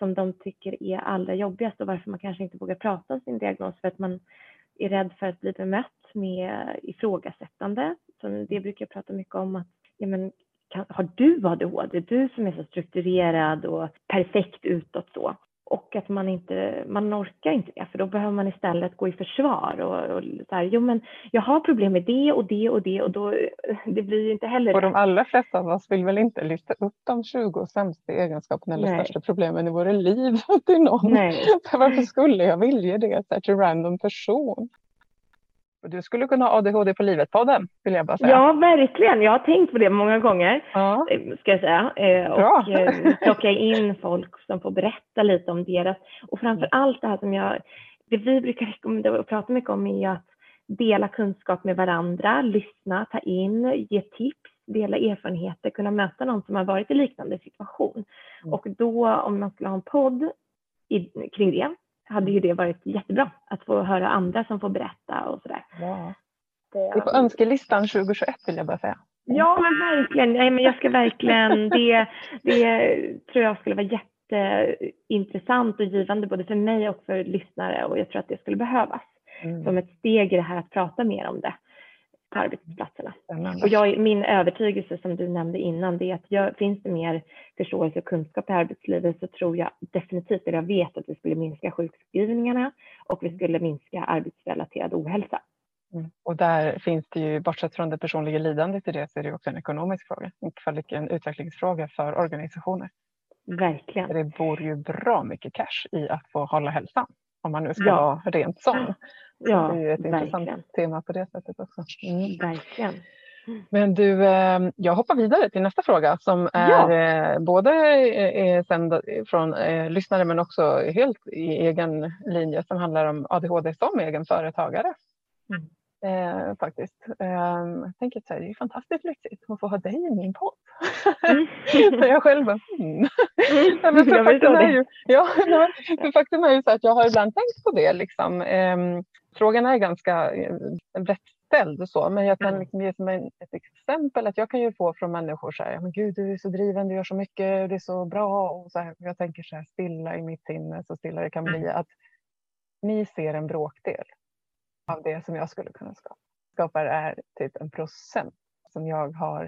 som de tycker är allra jobbigast och varför man kanske inte vågar prata om sin diagnos för att man är rädd för att bli bemött med ifrågasättande. Så det brukar jag prata mycket om att ja, men, kan, har du ADHD? Du som är så strukturerad och perfekt utåt så och att man inte, man orkar inte det för då behöver man istället gå i försvar och, och så här, jo men jag har problem med det och det och det och då, det blir ju inte heller Och de allra flesta av oss vill väl inte lyfta upp de 20 sämsta egenskaperna eller Nej. största problemen i våra liv till någon. Nej. Varför skulle jag vilja det så här, till random person? Du skulle kunna ha ADHD på livet-podden, vill jag bara säga. Ja, verkligen. Jag har tänkt på det många gånger, ja. Eh, ska jag säga. Eh, och eh, plocka in folk som får berätta lite om deras, och framför allt det här som jag, det vi brukar rekommendera och prata mycket om är att dela kunskap med varandra, lyssna, ta in, ge tips, dela erfarenheter, kunna möta någon som har varit i liknande situation. Mm. Och då om man skulle ha en podd i, kring det hade ju det varit jättebra att få höra andra som får berätta och sådär. Ja. Det är på önskelistan 2021 vill jag bara säga. Ja, men verkligen. Nej, men jag ska verkligen, det, det tror jag skulle vara jätteintressant och givande både för mig och för lyssnare och jag tror att det skulle behövas mm. som ett steg i det här att prata mer om det på arbetsplatserna. Och jag, min övertygelse som du nämnde innan, det är att jag, finns det mer förståelse och kunskap i arbetslivet så tror jag definitivt, eller jag vet att vi skulle minska sjukskrivningarna och vi skulle minska arbetsrelaterad ohälsa. Mm. Och där finns det ju, bortsett från det personliga lidandet i det, så är det också en ekonomisk fråga, en, en utvecklingsfråga för organisationer. Verkligen. Det bor ju bra mycket cash i att få hålla hälsan, om man nu ska ja. vara rent sån. Ja, det är ju ett verkligen. intressant tema på det sättet också. Mm. Verkligen. Men du, ehm, jag hoppar vidare till nästa fråga som är ja. Eh, både är sänd från eh, lyssnare men också helt i egen linje som handlar om ADHD som egen företagare. Mm. Eh, faktiskt. Eh, jag tänker att det är fantastiskt lyxigt att få ha dig i min podd. Mm. jag själv bara, mm. mm. men för faktum, är ju, ja, för faktum är ju så att jag har ibland tänkt på det. Liksom. Eh, frågan är ganska eh, brett ställd så, men jag kan mm. liksom ge som ett exempel att jag kan ju få från människor så här, men gud du är så driven, du gör så mycket, det är så bra och så här, jag tänker så här stilla i mitt sinne så stilla det kan bli att ni ser en bråkdel av det som jag skulle kunna skapa. Skapar är typ en procent som jag har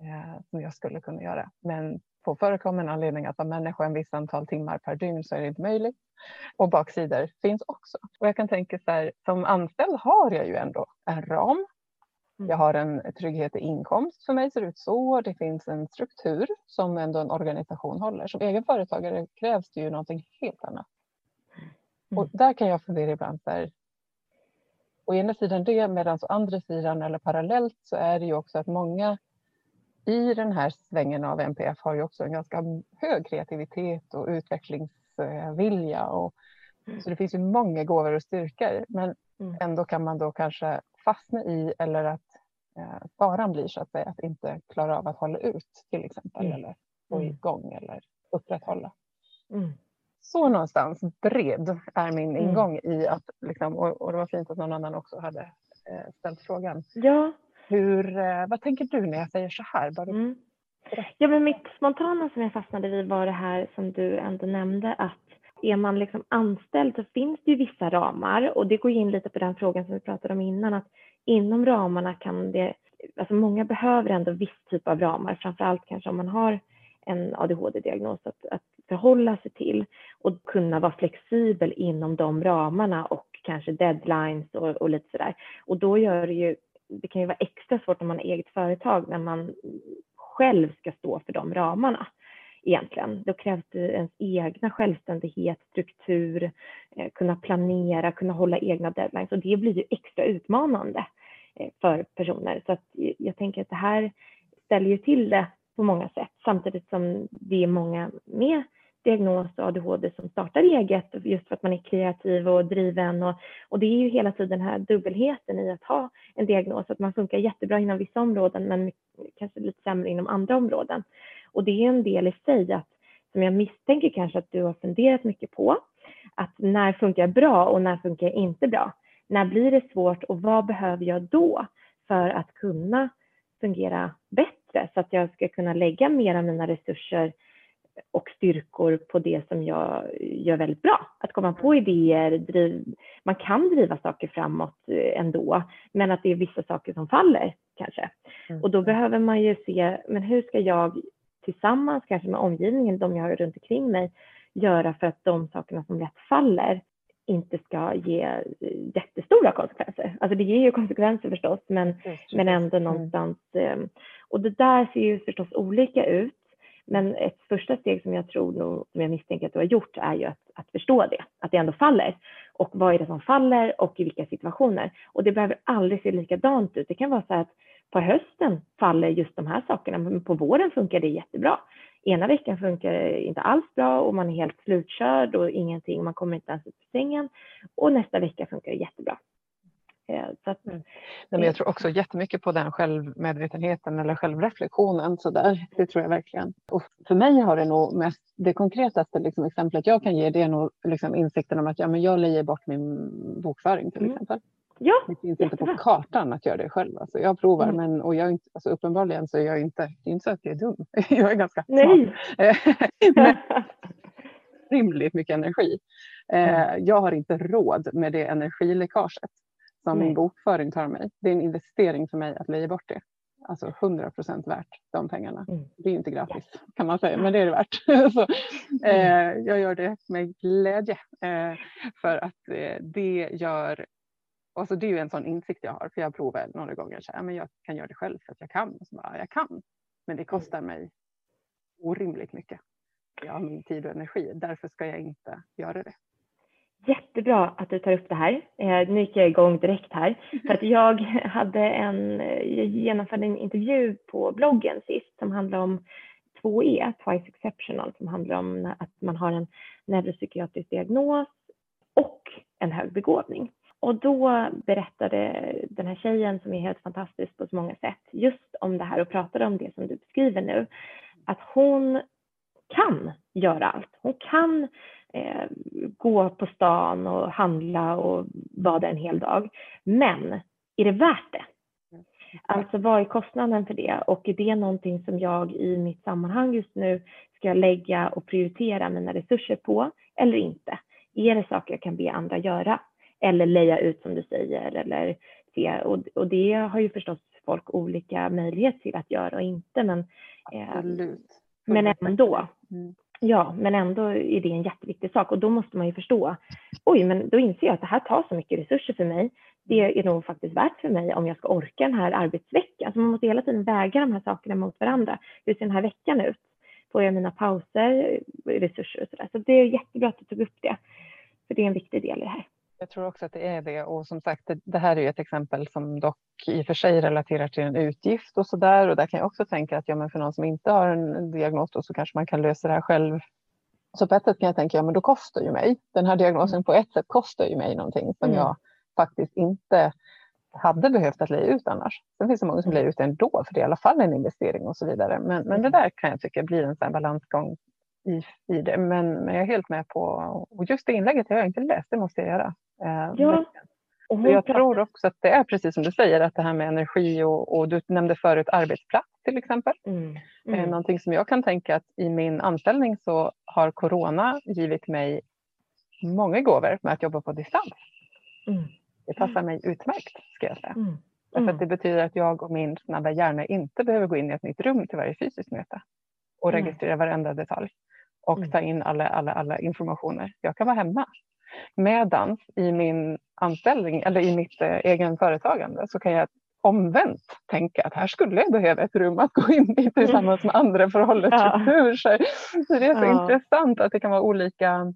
eh, som jag skulle kunna göra. Men på förekommande anledning att vara människa en viss antal timmar per dygn så är det inte möjligt. Och baksidor finns också. Och jag kan tänka så här, som anställd har jag ju ändå en ram. Mm. Jag har en trygghet i inkomst, för mig ser det ut så. Det finns en struktur som ändå en organisation håller. Som egen företagare krävs det ju någonting helt annat. Mm. Och där kan jag fundera ibland så här, å ena sidan det, medan å andra sidan eller parallellt så är det ju också att många i den här svängen av NPF har ju också en ganska hög kreativitet och utvecklingsvilja. Och, mm. Så det finns ju många gåvor och styrkor men mm. ändå kan man då kanske fastna i eller att eh, faran blir så att säga att inte klara av att hålla ut till exempel mm. eller få mm. igång eller upprätthålla. Mm. Så någonstans bred är min mm. ingång i att, liksom, och, och, det var fint att någon annan också hade eh, ställt frågan. Ja. Hur, eh, vad tänker du när jag säger så här? Bara mm. Ja, men mitt spontana som jag fastnade vid var det här som du ändå nämnde att är man liksom anställd så finns det ju vissa ramar och det går in lite på den frågan som vi pratade om innan att inom ramarna kan det, alltså många behöver ändå viss typ av ramar, framför allt kanske om man har en ADHD-diagnos att, att förhålla sig till och kunna vara flexibel inom de ramarna och kanske deadlines och, och lite sådär. Och då gör det ju, det kan ju vara extra svårt om man har eget företag när man själv ska stå för de ramarna egentligen. Då krävs det ens egna självständighet, struktur, eh, kunna planera, kunna hålla egna deadlines och det blir ju extra utmanande eh, för personer. Så att jag tänker att det här ställer ju till det på många sätt samtidigt som det är många med diagnos och ADHD som startar eget just för att man är kreativ och driven och, och det är ju hela tiden den här dubbelheten i att ha en diagnos, att man funkar jättebra inom vissa områden men kanske lite sämre inom andra områden. Och det är en del i sig att, som jag misstänker kanske att du har funderat mycket på, att när funkar jag bra och när funkar jag inte bra? När blir det svårt och vad behöver jag då för att kunna fungera bättre så att jag ska kunna lägga mer av mina resurser och styrkor på det som jag gör väldigt bra. Att komma på idéer, driv, man kan driva saker framåt eh, ändå, men att det är vissa saker som faller kanske. Mm. Och då behöver man ju se, men hur ska jag tillsammans kanske med omgivningen, de jag har runt omkring mig, göra för att de sakerna som lätt faller inte ska ge jättestora konsekvenser. Alltså det ger ju konsekvenser förstås, men, men ändå mm. någonstans. Eh, och det där ser ju förstås olika ut. Men ett första steg som jag tror nog, som jag misstänker att du har gjort är ju att, att förstå det, att det ändå faller. Och vad är det som faller och i vilka situationer? Och det behöver aldrig se likadant ut. Det kan vara så att på hösten faller just de här sakerna, men på våren funkar det jättebra. Ena veckan funkar det inte alls bra och man är helt slutkörd och ingenting, man kommer inte ens upp ur sängen. Och nästa vecka funkar det jättebra. Eh, så att, mm. men jag tror också jättemycket på den självmedvetenheten eller självreflektionen. Så där. Det tror jag verkligen. Och för mig har det nog mest, det konkretaste liksom, exemplet jag kan ge det är nog liksom, insikten om att ja, men jag lejer bort min bokföring till mm. exempel. Ja, det finns inte på kartan att göra det själv. Alltså, jag provar mm. men och jag inte, alltså, uppenbarligen så är jag inte, det är inte så att jag är dum. Jag är ganska Nej. smart. rimligt mycket energi. Eh, mm. Jag har inte råd med det energiläckaget som min bokföring tar mig. Det är en investering för mig att leja bort det. Alltså 100 procent värt de pengarna. Mm. Det är inte gratis kan man säga, men det är det värt. Så, mm. eh, jag gör det med glädje eh, för att eh, det gör Alltså det är ju en sån insikt jag har, för jag provar några gånger så här, men jag kan göra det själv för att jag kan. Och så bara, jag kan, men det kostar mig orimligt mycket. Jag har min tid och energi, därför ska jag inte göra det. Jättebra att du tar upp det här. Eh, nu gick jag igång direkt här. För att jag, hade en, jag genomförde en intervju på bloggen sist som handlar om 2E, Twice Exceptional, som handlar om att man har en neuropsykiatrisk diagnos och en hög begåvning. Och då berättade den här tjejen som är helt fantastisk på så många sätt just om det här och pratade om det som du beskriver nu. Att hon kan göra allt. Hon kan eh, gå på stan och handla och vara där en hel dag. Men är det värt det? Alltså vad är kostnaden för det? Och är det någonting som jag i mitt sammanhang just nu ska lägga och prioritera mina resurser på eller inte? Är det saker jag kan be andra göra? Eller leja ut som du säger eller se. Och, och det har ju förstås folk olika möjlighet till att göra och inte. Men, eh, men ändå. Mm. Ja, men ändå är det en jätteviktig sak och då måste man ju förstå. Oj, men då inser jag att det här tar så mycket resurser för mig. Det är nog faktiskt värt för mig om jag ska orka den här arbetsveckan. Så man måste hela tiden väga de här sakerna mot varandra. Hur ser den här veckan ut? Får jag mina pauser, resurser och sådär? Så det är jättebra att du tog upp det. För det är en viktig del i det här. Tror också att det är det och som sagt det, det här är ju ett exempel som dock i och för sig relaterar till en utgift och så där och där kan jag också tänka att ja, men för någon som inte har en diagnos då, så kanske man kan lösa det här själv. Så på ett sätt kan jag tänka ja men då kostar ju mig den här diagnosen på ett sätt kostar ju mig någonting som mm. jag faktiskt inte hade behövt att lägga ut annars. Sen finns det många som lägger ut ändå för det är i alla fall en investering och så vidare. Men, men det där kan jag tycka blir en sån balansgång i, i det. Men, men jag är helt med på, och just det inlägget har jag inte läst, det måste jag göra. Eh, ja. Och jag tror också att det är precis som du säger, att det här med energi och, och du nämnde förut arbetsplats till exempel. Mm. Eh, mm. Någonting som jag kan tänka att i min anställning så har corona givit mig många gåvor med att jobba på distans. Mm. Det passar mig utmärkt ska jag säga. Mm. Därför att mm. det betyder att jag och min snabba hjärna inte behöver gå in i ett nytt rum till varje fysiskt möte och mm. registrera varenda detalj och mm. ta in alla, alla, alla informationer. Jag kan vara hemma. Medans i min anställning eller i mitt eh, egen företagande så kan jag omvänt tänka att här skulle jag behöva ett rum att gå in i tillsammans med andra för att hålla struktur. Så, så det är så ja. intressant att det kan vara olika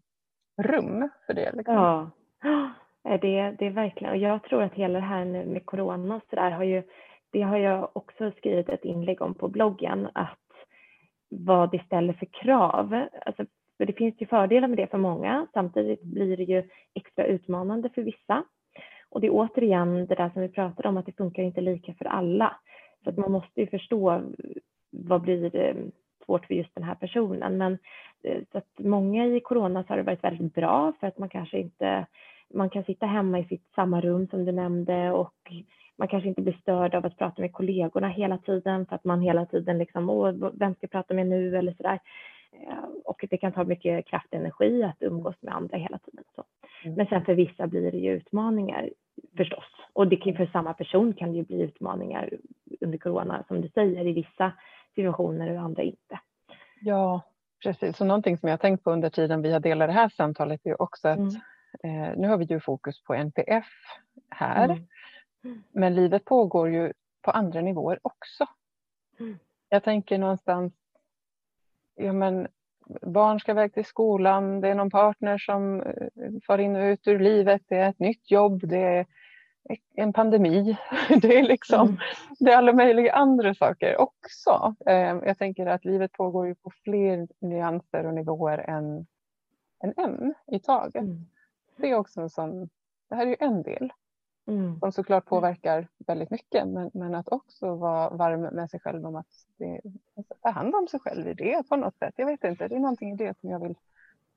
rum för det. Liksom. Ja. Det, det är verkligen, och jag tror att hela det här med corona så där har ju, det har jag också skrivit ett inlägg om på bloggen, att vad det ställer för krav. Alltså, för det finns ju fördelar med det för många, samtidigt blir det ju extra utmanande för vissa. Och det är återigen det där som vi pratade om, att det funkar inte lika för alla. Så att man måste ju förstå vad blir eh, svårt för just den här personen. Men eh, så att många i corona så har det varit väldigt bra för att man kanske inte, man kan sitta hemma i sitt samma rum som du nämnde och man kanske inte blir störd av att prata med kollegorna hela tiden för att man hela tiden liksom, åh, vem ska jag prata med nu eller sådär. Eh, och det kan ta mycket kraft och energi att umgås med andra hela tiden. Så. Mm. Men sen för vissa blir det ju utmaningar förstås. Och det kan, för samma person kan det ju bli utmaningar under corona som du säger i vissa situationer och andra inte. Ja, precis. Så någonting som jag tänkt på under tiden vi har delat det här samtalet är också att mm. eh, nu har vi ju fokus på NPF här. Mm. Men livet pågår ju på andra nivåer också. Mm. Jag tänker någonstans, ja men barn ska iväg till skolan, det är någon partner som eh, far in och ut ur livet, det är ett nytt jobb, det är en pandemi, det är liksom mm. det är alla möjliga andra saker också. Eh, jag tänker att livet pågår ju på fler nyanser och nivåer än, än en i taget. Mm. Det är också en sån, det här är ju en del Mm. Som såklart mm. påverkar väldigt mycket men, men att också vara varm med sig själv om att det, alltså, ta hand om sig själv i det på något sätt. Jag vet inte, det är någonting i det som jag vill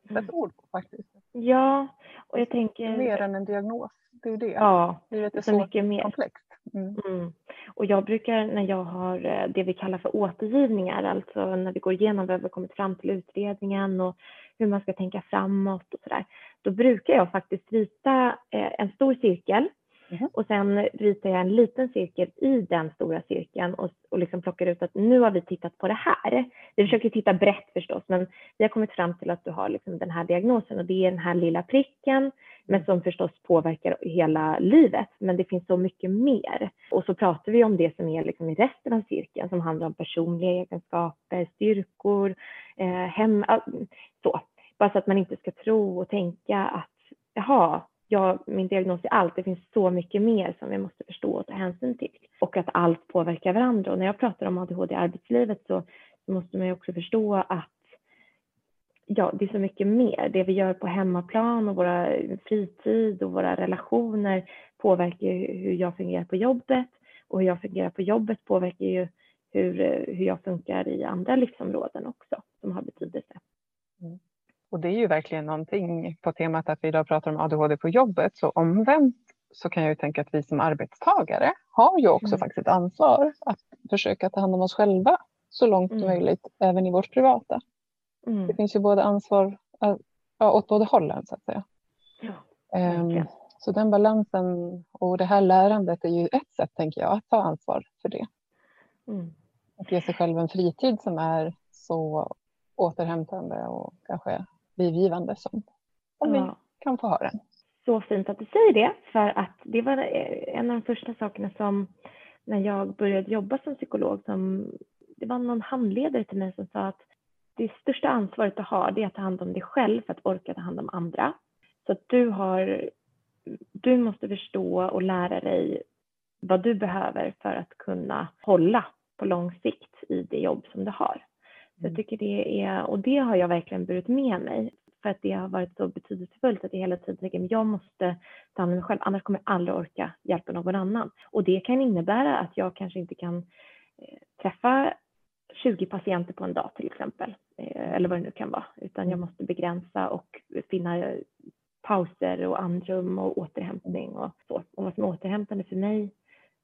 sätta mm. ord på faktiskt. Ja, och jag tänker... Mer än en diagnos, det är det. Ja, Livet är så, så mycket mer. komplext. Mm. Mm. Och jag brukar när jag har eh, det vi kallar för återgivningar, alltså när vi går igenom vad vi har kommit fram till utredningen och hur man ska tänka framåt och sådär, då brukar jag faktiskt rita eh, en stor cirkel Mm. Och sen ritar jag en liten cirkel i den stora cirkeln och, och liksom plockar ut att nu har vi tittat på det här. Vi försöker titta brett förstås, men vi har kommit fram till att du har liksom den här diagnosen och det är den här lilla pricken, men som förstås påverkar hela livet. Men det finns så mycket mer. Och så pratar vi om det som är liksom i resten av cirkeln som handlar om personliga egenskaper, styrkor, eh, hem, så. Bara så att man inte ska tro och tänka att jaha, jag, min diagnos är allt. Det finns så mycket mer som vi måste förstå och ta hänsyn till. Och att allt påverkar varandra. Och när jag pratar om ADHD i arbetslivet så, så måste man ju också förstå att ja, det är så mycket mer. Det vi gör på hemmaplan och våra fritid och våra relationer påverkar hur jag fungerar på jobbet. Och hur jag fungerar på jobbet påverkar ju hur, hur jag funkar i andra livsområden också som har betydelse. Mm. Och det är ju verkligen någonting på temat att vi idag pratar om ADHD på jobbet. Så omvänt så kan jag ju tänka att vi som arbetstagare har ju också mm. faktiskt ett ansvar att försöka ta hand om oss själva så långt mm. möjligt, även i vårt privata. Mm. Det finns ju både ansvar ja, åt båda hållen så att säga. Ja, um, så den balansen och det här lärandet är ju ett sätt, tänker jag, att ta ansvar för det. Mm. Att ge sig själv en fritid som är så återhämtande och kanske livgivande som om ja. vi kan få ha den. Så fint att du säger det, för att det var en av de första sakerna som när jag började jobba som psykolog, som, det var någon handledare till mig som sa att det största ansvaret du har det är att ta hand om dig själv för att orka ta hand om andra. Så att du har du måste förstå och lära dig vad du behöver för att kunna hålla på lång sikt i det jobb som du har. Jag mm. tycker det är, och det har jag verkligen burit med mig för att det har varit så betydelsefullt att jag hela tiden tänker jag måste ta hand om mig själv, annars kommer jag aldrig orka hjälpa någon annan. Och det kan innebära att jag kanske inte kan eh, träffa 20 patienter på en dag till exempel, eh, eller vad det nu kan vara, utan jag mm. måste begränsa och finna pauser och andrum och återhämtning och så. Och vad som är återhämtande för mig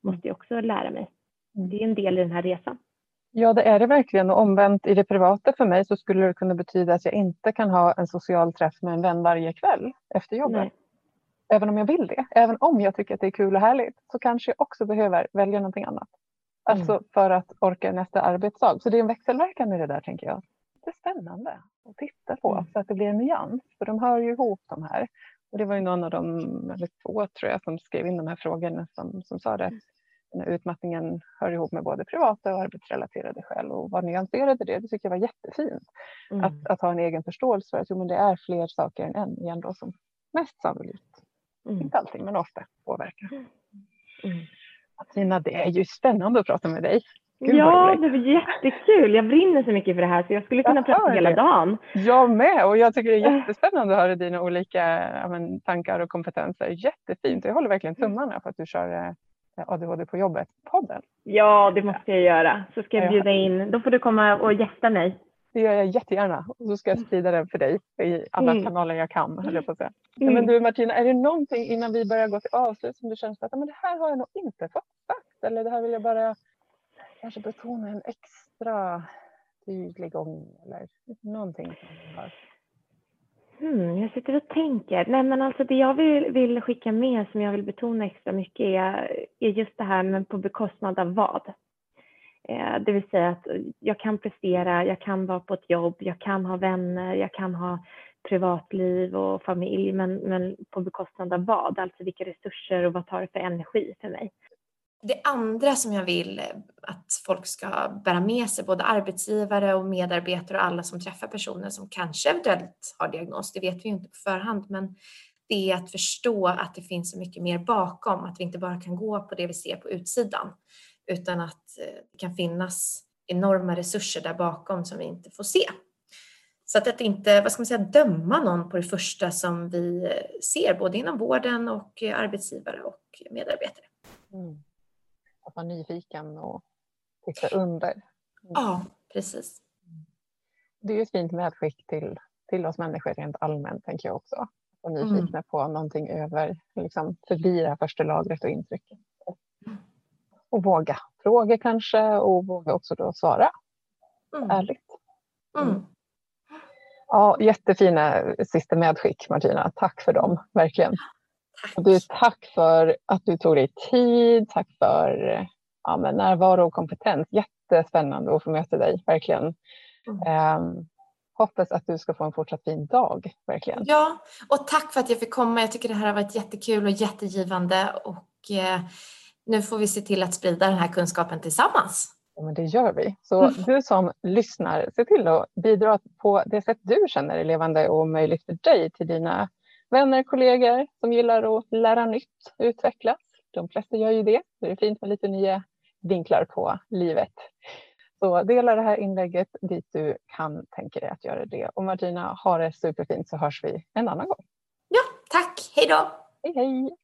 måste jag också lära mig. Mm. Det är en del i den här resan. Ja, det är det verkligen. Och omvänt i det privata för mig så skulle det kunna betyda att jag inte kan ha en social träff med en vän varje kväll efter jobbet. Nej. Även om jag vill det, även om jag tycker att det är kul och härligt, så kanske jag också behöver välja någonting annat. Alltså mm. för att orka nästa arbetsdag. Så det är en växelverkan i det där tänker jag. Det är spännande att titta på mm. så att det blir en nyans. För de hör ju ihop de här. Och det var ju någon av dem, eller två tror jag, som skrev in de här frågorna som, som sa det. Utmattningen hör ihop med både privata och arbetsrelaterade skäl och var nyanserade det, det tycker jag var jättefint. Mm. Att, att ha en egen förståelse för att jo, men det är fler saker än en igen då som mest sannolikt, mm. inte allting men ofta påverkar. Mm. Tina, det är ju spännande att prata med dig. Gud, ja, det var jättekul. Jag brinner så mycket för det här så jag skulle kunna jag prata hela dagen. Jag med och jag tycker det är eh. jättespännande att höra dina olika men, tankar och kompetenser. Jättefint. Jag håller verkligen tummarna för att du kör eh, ADHD på jobbet-podden. Ja, det måste jag göra. Så ska jag bjuda in. Då får du komma och gästa mig. Det gör jag jättegärna och så ska jag sprida det för dig i alla mm. kanaler jag kan. Höll jag på att säga. Mm. Men du Martina, är det någonting innan vi börjar gå till avslut som du känner att men det här har jag nog inte fått sagt eller det här vill jag bara kanske betona en extra tydlig gång eller någonting som du har Hmm, jag sitter och tänker. Nej, men alltså det jag vill, vill skicka med som jag vill betona extra mycket är, är just det här men på bekostnad av vad. Eh, det vill säga att jag kan prestera, jag kan vara på ett jobb, jag kan ha vänner, jag kan ha privatliv och familj, men, men på bekostnad av vad? Alltså vilka resurser och vad tar det för energi för mig? Det andra som jag vill eh, att folk ska bära med sig, både arbetsgivare och medarbetare och alla som träffar personer som kanske eventuellt har diagnos, det vet vi ju inte på förhand, men det är att förstå att det finns så mycket mer bakom, att vi inte bara kan gå på det vi ser på utsidan, utan att eh, det kan finnas enorma resurser där bakom som vi inte får se. Så att, att inte vad ska man säga, döma någon på det första som vi eh, ser, både inom vården och arbetsgivare och medarbetare. Mm att vara nyfiken och titta under. Mm. Ja, precis. Det är ju ett fint medskick till, till oss människor rent allmänt, tänker jag också. Och nyfikna mm. på någonting över, liksom förbi det här första lagret och intrycket. Och våga fråga kanske och våga också då svara mm. ärligt. Mm. mm. Ja, jättefina sista medskick Martina. Tack för dem, verkligen. Tack. Du, tack för att du tog dig tid. Tack för ja, men närvaro och kompetens. Jättespännande att få möta dig, verkligen. Mm. Um, hoppas att du ska få en fortsatt fin dag, verkligen. Ja, och tack för att jag fick komma. Jag tycker det här har varit jättekul och jättegivande och eh, nu får vi se till att sprida den här kunskapen tillsammans. Ja, men det gör vi. Så mm. du som lyssnar, se till att bidra på det sätt du känner är levande och möjligt för dig till dina vänner, kollegor som gillar att lära nytt, utvecklas. De flesta gör ju det. Det är fint med lite nya vinklar på livet. Så dela det här inlägget dit du kan tänka dig att göra det. Och Martina, ha det superfint så hörs vi en annan gång. Ja, tack. Hej då. Hej, hej.